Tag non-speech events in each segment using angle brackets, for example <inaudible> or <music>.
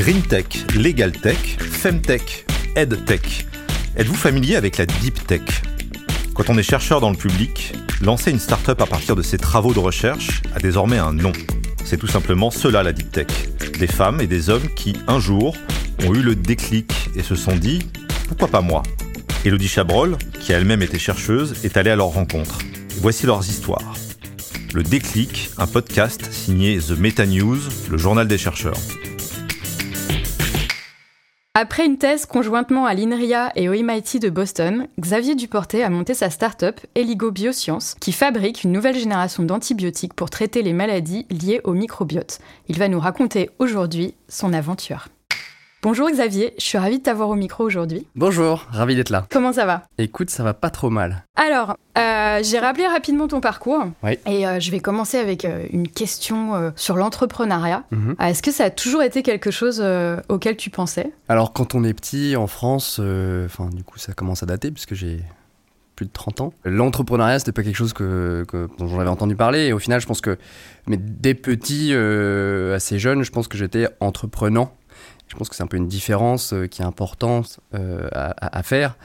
Green Tech, Legal Tech, Femtech, EdTech. Êtes-vous familier avec la Deep Tech? Quand on est chercheur dans le public, lancer une start-up à partir de ses travaux de recherche a désormais un nom. C'est tout simplement cela la Deep Tech. Des femmes et des hommes qui, un jour, ont eu le déclic et se sont dit pourquoi pas moi? Elodie Chabrol, qui a elle-même été chercheuse, est allée à leur rencontre. Voici leurs histoires. Le déclic, un podcast signé The Meta News, le journal des chercheurs. Après une thèse conjointement à l'INRIA et au MIT de Boston, Xavier Duportet a monté sa start-up Eligo Bioscience qui fabrique une nouvelle génération d'antibiotiques pour traiter les maladies liées au microbiote. Il va nous raconter aujourd'hui son aventure. Bonjour Xavier, je suis ravie de t'avoir au micro aujourd'hui. Bonjour, ravi d'être là. Comment ça va? Écoute, ça va pas trop mal. Alors, euh, j'ai rappelé rapidement ton parcours. Oui. Et euh, je vais commencer avec euh, une question sur l'entrepreneuriat. Mhm. Est-ce que ça a toujours été quelque chose auquel tu pensais? Alors, quand on est petit en France, enfin, du coup, ça commence à dater puisque j'ai plus de 30 ans. L'entrepreneuriat, c'était pas quelque chose que, que- dont j'en avais entendu parler. Et au final, je pense que, mais dès petit, euh, assez jeune, je pense que j'étais entreprenant. Je pense que c'est un peu une différence euh, qui est importante euh, à, faire.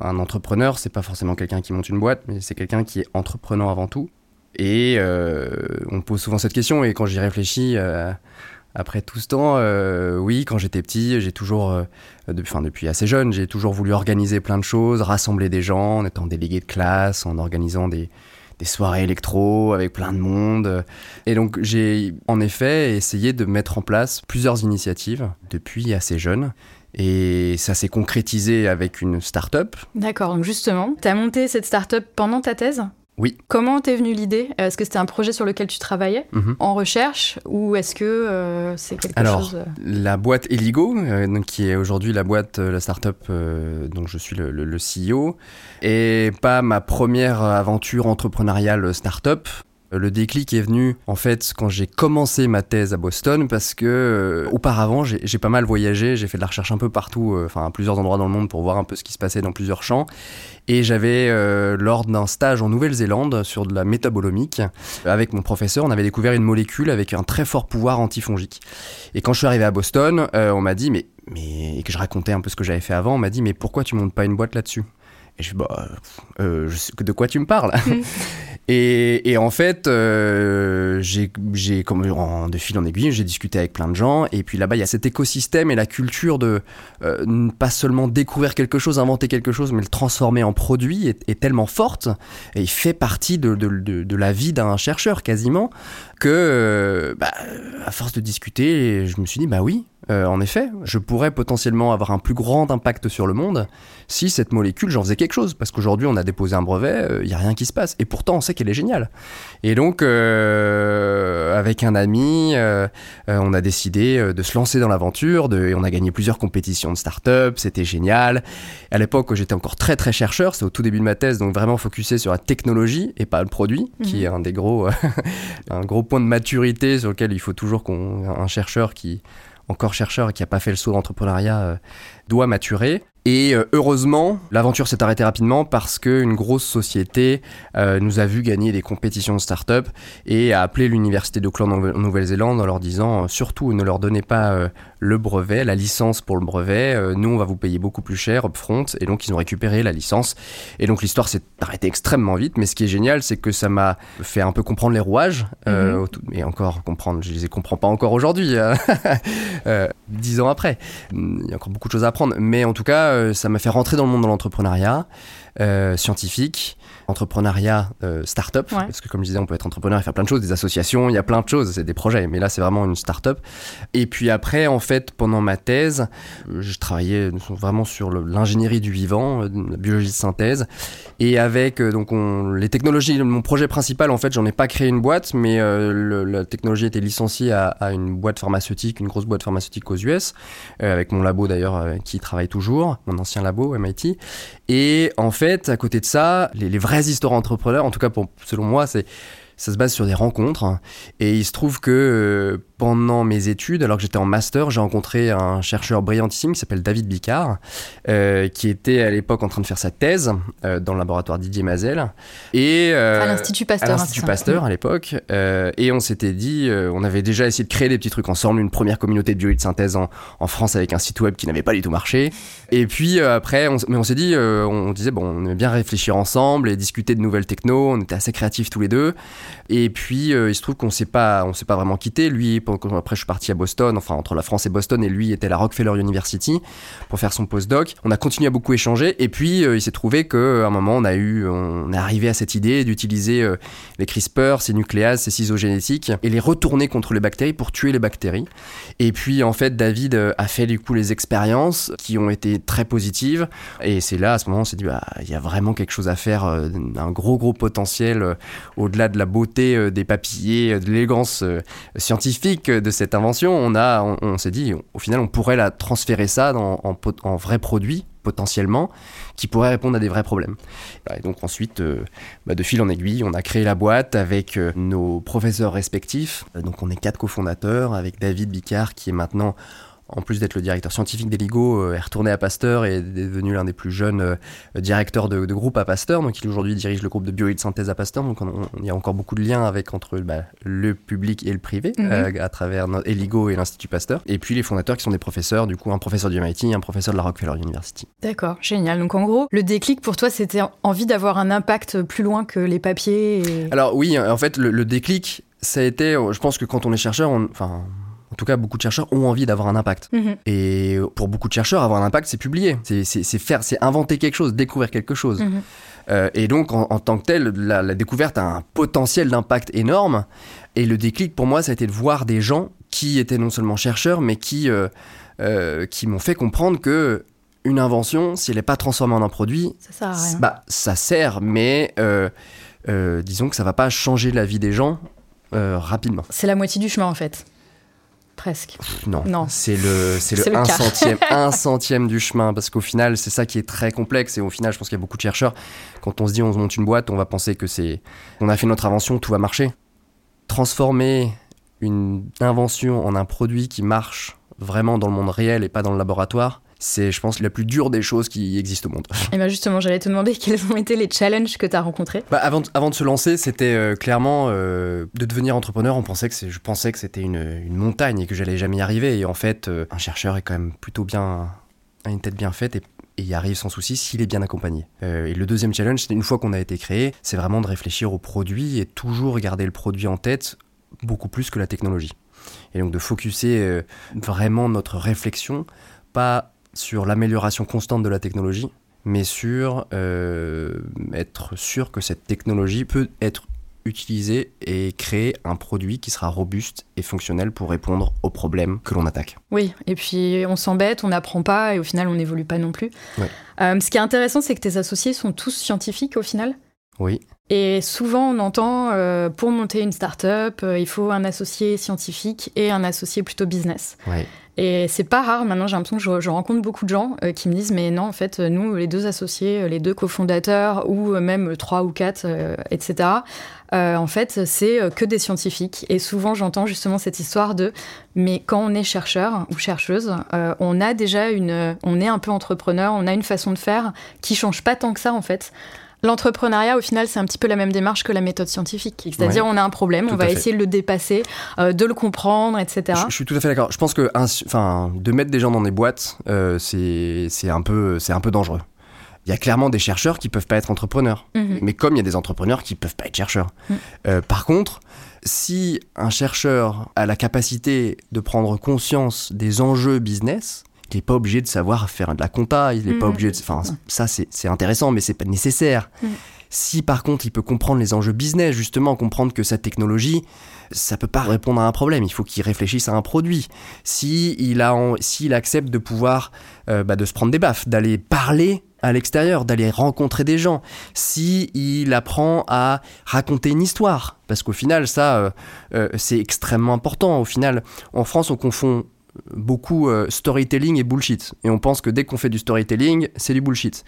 Un entrepreneur, c'est pas forcément quelqu'un qui monte une boîte, mais c'est quelqu'un qui est entreprenant avant tout. Et euh, on pose souvent cette question, et quand j'y réfléchis, après tout ce temps, oui, quand j'étais petit, j'ai toujours, enfin, depuis assez jeune, j'ai toujours voulu organiser plein de choses, rassembler des gens, en étant délégué de classe, en organisant des, soirées électro avec plein de monde. Et donc j'ai en effet essayé de mettre en place plusieurs initiatives depuis assez jeune. Et ça s'est concrétisé avec une start-up. D'accord, donc justement, tu as monté cette start-up pendant ta thèse? Oui. Comment t'es venue l'idée? Est-ce que c'était un projet sur lequel tu travaillais? Mhm. en recherche? Ou est-ce que euh, c'est quelque Alors, chose euh, La boîte Eligo, euh, donc, qui est aujourd'hui la boîte, la startup euh, dont je suis le, le- le CEO, et pas ma première aventure entrepreneuriale startup. Euh, Le déclic est venu en fait quand j'ai commencé ma thèse à Boston parce que euh, auparavant j'ai pas mal voyagé, j'ai fait de la recherche un peu partout, euh, enfin à plusieurs endroits dans le monde pour voir un peu ce qui se passait dans plusieurs champs. Et j'avais lors d'un stage en Nouvelle-Zélande sur de la métabolomique avec mon professeur, on avait découvert une molécule avec un très fort pouvoir antifongique. Et quand je suis arrivé à Boston, on m'a dit, mais, mais, et que je racontais un peu ce que j'avais fait avant, on m'a dit, mais pourquoi tu montes pas une boîte là-dessus? Et je dis, bah, euh, je sais- de quoi tu me parles? <laughs> et, en fait, euh, j'ai, comme en, de fil en aiguille, j'ai discuté avec plein de gens, et puis là-bas, il y a cet écosystème et la culture de euh, pas seulement découvrir quelque chose, inventer quelque chose, mais le transformer en produit est, tellement forte, et il fait partie de, la vie d'un chercheur quasiment, que, euh, bah, à force de discuter, je me suis dit, bah oui, euh, en effet, je pourrais potentiellement avoir un plus grand impact sur le monde si cette molécule, j'en faisais quelque chose. Parce qu'aujourd'hui, on a déposé un brevet, il n'y a rien qui se passe. Et pourtant, on sait qu'elle est géniale. Et donc, euh, avec un ami, euh, euh, on a décidé euh, de se lancer dans l'aventure. de- Et on a gagné plusieurs compétitions de start-up. C'était génial. À l'époque, j'étais encore très, très chercheur. C'est au tout début de ma thèse, donc vraiment focusé sur la technologie et pas le produit, qui Mhm. est un des gros, <laughs> un gros point de maturité sur lequel il faut toujours qu'on, un chercheur qui, encore chercheur et qui n'a pas fait le saut d'entrepreneuriat, euh, doit maturer. Et euh, heureusement, l'aventure s'est arrêtée rapidement parce qu'une grosse société euh, nous a vu gagner des compétitions de start-up et a appelé l'université d'Auckland en Nouvelle-Zélande en leur disant euh, surtout ne leur donnez pas euh, le brevet, la licence pour le brevet, euh, nous on va vous payer beaucoup plus cher upfront. Et donc ils ont récupéré la licence. Et donc l'histoire s'est arrêtée extrêmement vite. Mais ce qui est génial c'est que ça m'a fait un peu comprendre les rouages tout- mais encore comprendre je les comprends pas encore aujourd'hui hein. <laughs> Euh, dix ans après. Il y a encore beaucoup de choses à apprendre. Mais en tout cas ça m'a fait rentrer dans le monde de l'entrepreneuriat euh, scientifique entrepreneuriat euh, start-up. Ouais. parce que comme je disais on peut être entrepreneur et faire plein de choses des associations il y a plein de choses c'est des projets mais là c'est vraiment une start-up. Et puis après en fait pendant ma thèse euh, je travaillais vraiment sur l'ingénierie du vivant euh, la biologie de synthèse. Et avec euh, donc on, les technologies mon projet principal en fait j'en ai pas créé une boîte mais euh, le- la technologie a été licenciée à, à une boîte pharmaceutique une grosse boîte pharmaceutique aux US euh, avec mon labo d'ailleurs qui travaille toujours mon ancien labo MIT et en fait, à côté de ça, les, les vraies histoires en tout cas pour, selon moi, ça se base sur des rencontres. Et il se trouve que euh, pendant mes études, alors que j'étais en master, j'ai rencontré un chercheur brillantissime qui s'appelle David Bicard, euh, qui était à l'époque en train de faire sa thèse euh, dans le laboratoire Didier Mazel. Et, euh, à l'Institut Pasteur. À l'Institut Pasteur à l'époque. et on s'était dit, on avait déjà essayé de créer des petits trucs ensemble, une première communauté de bio de synthèse en, en, France avec un site web qui n'avait pas du tout marché. Et puis après, on, mais on s'est dit, on disait, bon, on aimait bien réfléchir ensemble et discuter de nouvelles techno, on était assez créatifs tous les deux. Et puis, il se trouve qu'on on s'est pas vraiment quitté. Lui, après je suis parti à Boston, enfin entre la France et Boston, et lui était à la Rockefeller University pour faire son postdoc. On a continué à beaucoup échanger, et puis euh, il s'est trouvé qu'à un moment on a eu, on est arrivé à cette idée d'utiliser euh, les CRISPR, ces nucléases, ces ciseaux génétiques, et les retourner contre les bactéries pour tuer les bactéries. Et puis en fait David euh, a fait du coup les expériences qui ont été très positives, et c'est là à ce moment on s'est dit bah, il y a vraiment quelque chose à faire, un gros gros potentiel au-delà de la beauté des papillers, de l'élégance scientifique de cette invention, on, on, s'est dit, au final, on pourrait la transférer ça en, vrai produit potentiellement qui pourrait répondre à des vrais problèmes. Et donc ensuite, euh, bah, de fil en aiguille, on a créé la boîte avec euh, nos professeurs respectifs. Donc on est quatre cofondateurs avec David Bicard qui est maintenant en plus d'être le directeur scientifique d'Eligo, euh, est retourné à Pasteur et est devenu l'un des plus jeunes euh, directeurs de, groupe à Pasteur. Donc il aujourd'hui dirige le groupe de bio de synthèse à Pasteur. Donc il y a encore beaucoup de liens avec entre bah, le public et le privé mhm. euh, à travers Eligo et l'Institut Pasteur. Et puis les fondateurs qui sont des professeurs, du coup un professeur du MIT, un professeur de la Rockefeller University. D'accord, génial. Donc en gros, le déclic pour toi, c'était envie d'avoir un impact plus loin que les papiers. Alors oui, en fait, le, le, déclic, ça a été, je pense que quand on est chercheur, on, enfin en tout cas, beaucoup de chercheurs ont envie d'avoir un impact. Mhm. Et pour beaucoup de chercheurs, avoir un impact, c'est publier, c'est faire, c'est inventer quelque chose, découvrir quelque chose. Mhm. Euh, et donc, en, tant que tel, la, découverte a un potentiel d'impact énorme. Et le déclic pour moi, ça a été de voir des gens qui étaient non seulement chercheurs, mais qui, euh, euh, qui m'ont fait comprendre que une invention, si elle n'est pas transformée en un produit, ça sert, à rien. Bah, ça sert mais disons que ça va pas changer la vie des gens rapidement. C'est la moitié du chemin en fait. Presque. Non, non. c'est le, c'est le, 1 centième, <laughs> un centième du chemin, parce qu'au final, c'est ça qui est très complexe. Et au final, je pense qu'il y a beaucoup de chercheurs, quand on se dit on monte une boîte, on va penser que c'est, on a fait notre invention, tout va marcher. Transformer une invention en un produit qui marche vraiment dans le monde réel et pas dans le laboratoire, c'est, je pense, la plus dure des choses qui existent au monde. Et bien justement, j'allais te demander <laughs> quels ont été les challenges que tu as rencontrés. Bah avant, avant de se lancer, c'était euh, clairement euh, de devenir entrepreneur. On pensait que je pensais que c'était une, une, montagne et que j'allais jamais y arriver. Et en fait, euh, un chercheur est quand même plutôt bien, a une tête bien faite et et y arrive sans souci s'il est bien accompagné. et le deuxième challenge, c'est une fois qu'on a été créé, c'est vraiment de réfléchir au produit et toujours garder le produit en tête beaucoup plus que la technologie. Et donc de focuser vraiment notre réflexion, pas sur l'amélioration constante de la technologie, mais sur euh, être sûr que cette technologie peut être utilisée et créer un produit qui sera robuste et fonctionnel pour répondre aux problèmes que l'on attaque. Oui, et puis on s'embête, on n'apprend pas et au final on n'évolue pas non plus. Euh, ce qui est intéressant, c'est que tes associés sont tous scientifiques au final? Oui. Et souvent, on entend, euh, pour monter une start-up, il faut un associé scientifique et un associé plutôt business. Oui. Et c'est pas rare, maintenant j'ai l'impression que je, rencontre beaucoup de gens euh, qui me disent mais non, en fait, nous, les deux associés, euh, les deux cofondateurs, ou euh, même trois ou quatre, etc., en fait, c'est que des scientifiques. Et souvent, j'entends justement cette histoire de mais quand on est chercheur ou chercheuse, on a déjà une. On est un peu entrepreneur, on a une façon de faire qui change pas tant que ça, en fait. L'entrepreneuriat, au final, c'est un petit peu la même démarche que la méthode scientifique. C'est-à-dire, on a un problème, on va essayer de le dépasser, euh, de le comprendre, etc. Je, suis tout à fait d'accord. Je pense que enfin, de mettre des gens dans des boîtes, euh, c'est un, peu, un peu dangereux. Il y a clairement des chercheurs qui peuvent pas être entrepreneurs. Mhm. Mais comme il y a des entrepreneurs qui peuvent pas être chercheurs. Mhm. Euh, par contre, si un chercheur a la capacité de prendre conscience des enjeux business, il n'est pas obligé de savoir faire de la compta, il n'est pas mm. obligé de... Enfin, ça c'est intéressant, mais c'est pas nécessaire. Mm. Si par contre il peut comprendre les enjeux business, justement, comprendre que sa technologie, ça peut pas répondre à un problème, il faut qu'il réfléchisse à un produit. Si il, a s'il accepte de pouvoir, euh, bah, de se prendre des baffes, d'aller parler à l'extérieur, d'aller rencontrer des gens, si il apprend à raconter une histoire, parce qu'au final ça euh, euh, c'est extrêmement important. Au final, en France on confond beaucoup euh, storytelling et bullshit. Et on pense que dès qu'on fait du storytelling, c'est du bullshit.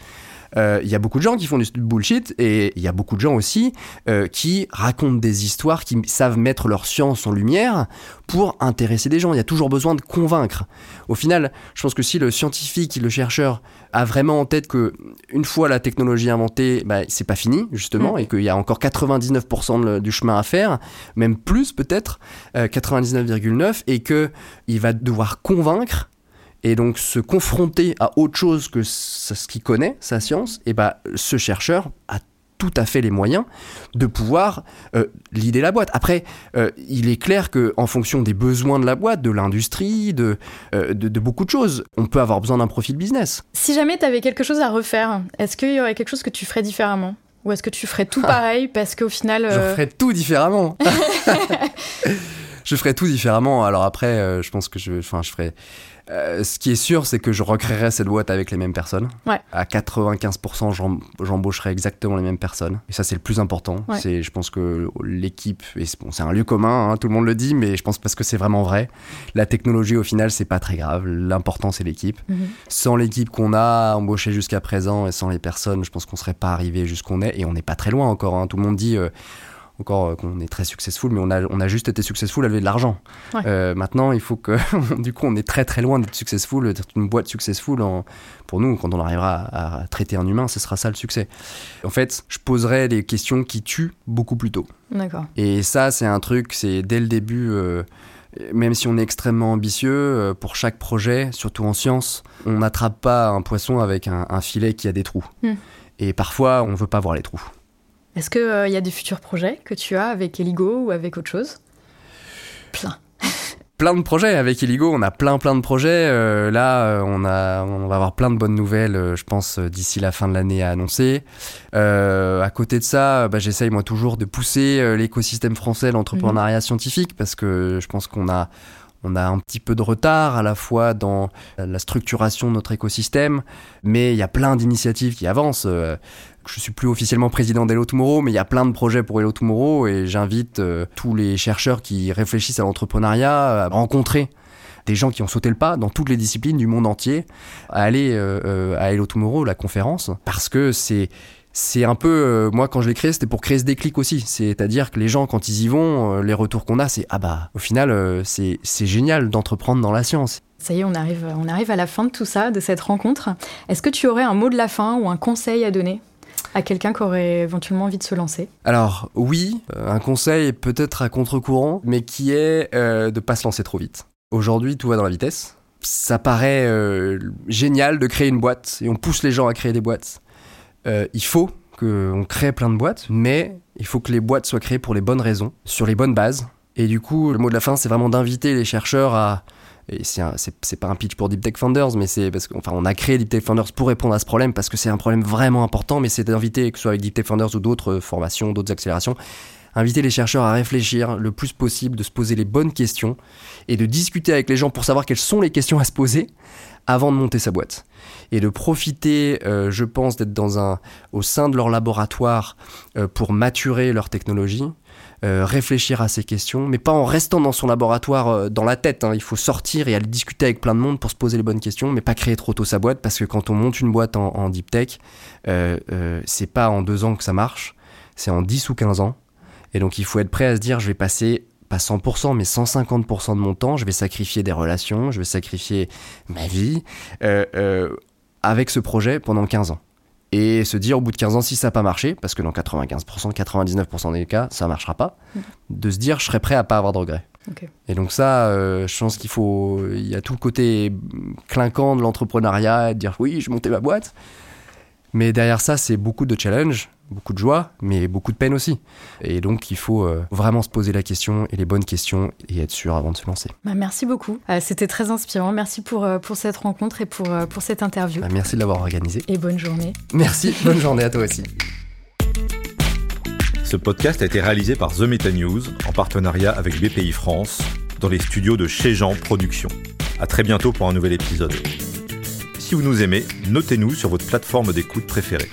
Euh, il y a beaucoup de gens qui font du bullshit et il y a beaucoup de gens aussi euh, qui racontent des histoires, qui savent mettre leur science en lumière pour intéresser des gens. Il y a toujours besoin de convaincre. Au final, je pense que si le scientifique, le chercheur a vraiment en tête que une fois la technologie inventée, bah, c'est pas fini justement mm. et qu'il y a encore 99% du chemin à faire, même plus peut-être, 99,9 euh, et que il va devoir convaincre et donc se confronter à autre chose que ce qu'il connaît, sa science, et bah, ce chercheur a tout à fait les moyens de pouvoir euh, l'idée la boîte. Après, euh, il est clair que en fonction des besoins de la boîte, de l'industrie, de, euh, de, beaucoup de choses, on peut avoir besoin d'un profil business. Si jamais tu avais quelque chose à refaire, est-ce qu'il y aurait quelque chose que tu ferais différemment? Ou est-ce que tu ferais tout pareil parce qu'au final... Je ferais tout différemment <laughs> <laughs> Je ferais tout différemment. Alors après, je pense que je, enfin, je ferais euh, ce qui est sûr, c'est que je recréerai cette boîte avec les mêmes personnes. À 95%, j'embaucherai exactement les mêmes personnes. Et ça, c'est le plus important. C'est, je pense que l'équipe, et c'est un lieu commun, hein, tout le monde le dit, mais je pense parce que c'est vraiment vrai. La technologie, au final, c'est pas très grave. L'important, c'est l'équipe. Mhm. Sans l'équipe qu'on a embauchée jusqu'à présent et sans les personnes, je pense qu'on serait pas arrivé jusqu'où est. Et on n'est pas très loin encore. Hein. Tout le monde dit. Euh, encore euh, qu'on est très successful, mais on a, on a juste été successful à lever de l'argent. Euh, maintenant, il faut que, <laughs> du coup, on est très très loin d'être successful, d'être une boîte successful. En, pour nous, quand on arrivera à, traiter un humain, ce sera ça le succès. En fait, je poserai des questions qui tuent beaucoup plus tôt. D'accord. Et ça, c'est un truc, c'est dès le début. Euh, même si on est extrêmement ambitieux, pour chaque projet, surtout en science, on n'attrape pas un poisson avec un, filet qui a des trous. Hmm. Et parfois, on ne veut pas voir les trous. Est-ce qu'il euh, y a des futurs projets que tu as avec Eligo ou avec autre chose? Plein. <laughs> plein de projets avec Eligo, on a plein plein de projets. Euh, là, euh, on a, on va avoir plein de bonnes nouvelles, je pense d'ici la fin de l'année à annoncer. à côté de ça, bah, j'essaye moi toujours de pousser l'écosystème français, l'entrepreneuriat mhm. scientifique, parce que je pense qu'on a on a un petit peu de retard à la fois dans la structuration de notre écosystème, mais il y a plein d'initiatives qui avancent je suis plus officiellement président d'Hello Tomorrow, mais il y a plein de projets pour Hello Tomorrow et j'invite euh, tous les chercheurs qui réfléchissent à l'entrepreneuriat à rencontrer des gens qui ont sauté le pas dans toutes les disciplines du monde entier à aller euh, euh, à Hello Tomorrow, la conférence, parce que c'est c'est un peu moi quand je l'ai créé c'était pour créer ce déclic aussi c'est-à-dire que les gens quand ils y vont les retours qu'on a c'est ah bah au final c'est génial d'entreprendre dans la science ça y est, on arrive, on arrive à la fin de tout ça, de cette rencontre. Est-ce que tu aurais un mot de la fin ou un conseil à donner à quelqu'un qui aurait éventuellement envie de se lancer? Alors oui, euh, un conseil peut-être à contre-courant, mais qui est euh, de pas se lancer trop vite. Aujourd'hui, tout va dans la vitesse. Ça paraît euh, génial de créer une boîte et on pousse les gens à créer des boîtes. Il faut qu'on crée plein de boîtes, mais il faut que les boîtes soient créées pour les bonnes raisons, sur les bonnes bases. Et du coup, le mot de la fin, c'est vraiment d'inviter les chercheurs à, et c'est pas un pitch pour Deep Tech Founders, mais c'est parce qu'on on a créé Deep Tech Founders pour répondre à ce problème parce que c'est un problème vraiment important, mais c'est d'inviter, que ce soit avec Deep Tech Founders ou d'autres formations, d'autres accélérations, inviter les chercheurs à réfléchir le plus possible, de se poser les bonnes questions et de discuter avec les gens pour savoir quelles sont les questions à se poser avant de monter sa boîte. Et de profiter, euh, je pense, d'être dans un, au sein de leur laboratoire euh, pour maturer leur technologie, euh, réfléchir à ces questions, mais pas en restant dans son laboratoire dans la tête. Hein. Il faut sortir et aller discuter avec plein de monde pour se poser les bonnes questions, mais pas créer trop tôt sa boîte, parce que quand on monte une boîte en, deep tech, c'est pas en deux ans que ça marche, c'est en 10 ou 15 ans. Et donc il faut être prêt à se dire, je vais passer pas 100%, mais 150% de mon temps, je vais sacrifier des relations, je vais sacrifier ma vie avec ce projet pendant 15 ans et se dire au bout de 15 ans si ça n'a pas marché, parce que dans 95%, 99% des cas, ça ne marchera pas, mm. de se dire je serais prêt à pas avoir de regrets. Et donc ça, euh, je pense qu'il faut, il y a tout le côté clinquant de l'entrepreneuriat, de dire oui, je montais ma boîte, mais derrière ça, c'est beaucoup de challenges, beaucoup de joie, mais beaucoup de peine aussi. Et donc, il faut euh, vraiment se poser la question et les bonnes questions et être sûr avant de se lancer. Bah, merci beaucoup. Euh, c'était très inspirant. Merci pour, euh, pour cette rencontre et pour, pour cette interview. Bah, merci de l'avoir organisé. Et bonne journée. Merci. <laughs> bonne journée à toi aussi. Ce podcast a été réalisé par The Meta News en partenariat avec BPI France dans les studios de Chez Jean Productions. À très bientôt pour un nouvel épisode. Si vous nous aimez, notez-nous sur votre plateforme d'écoute préférée.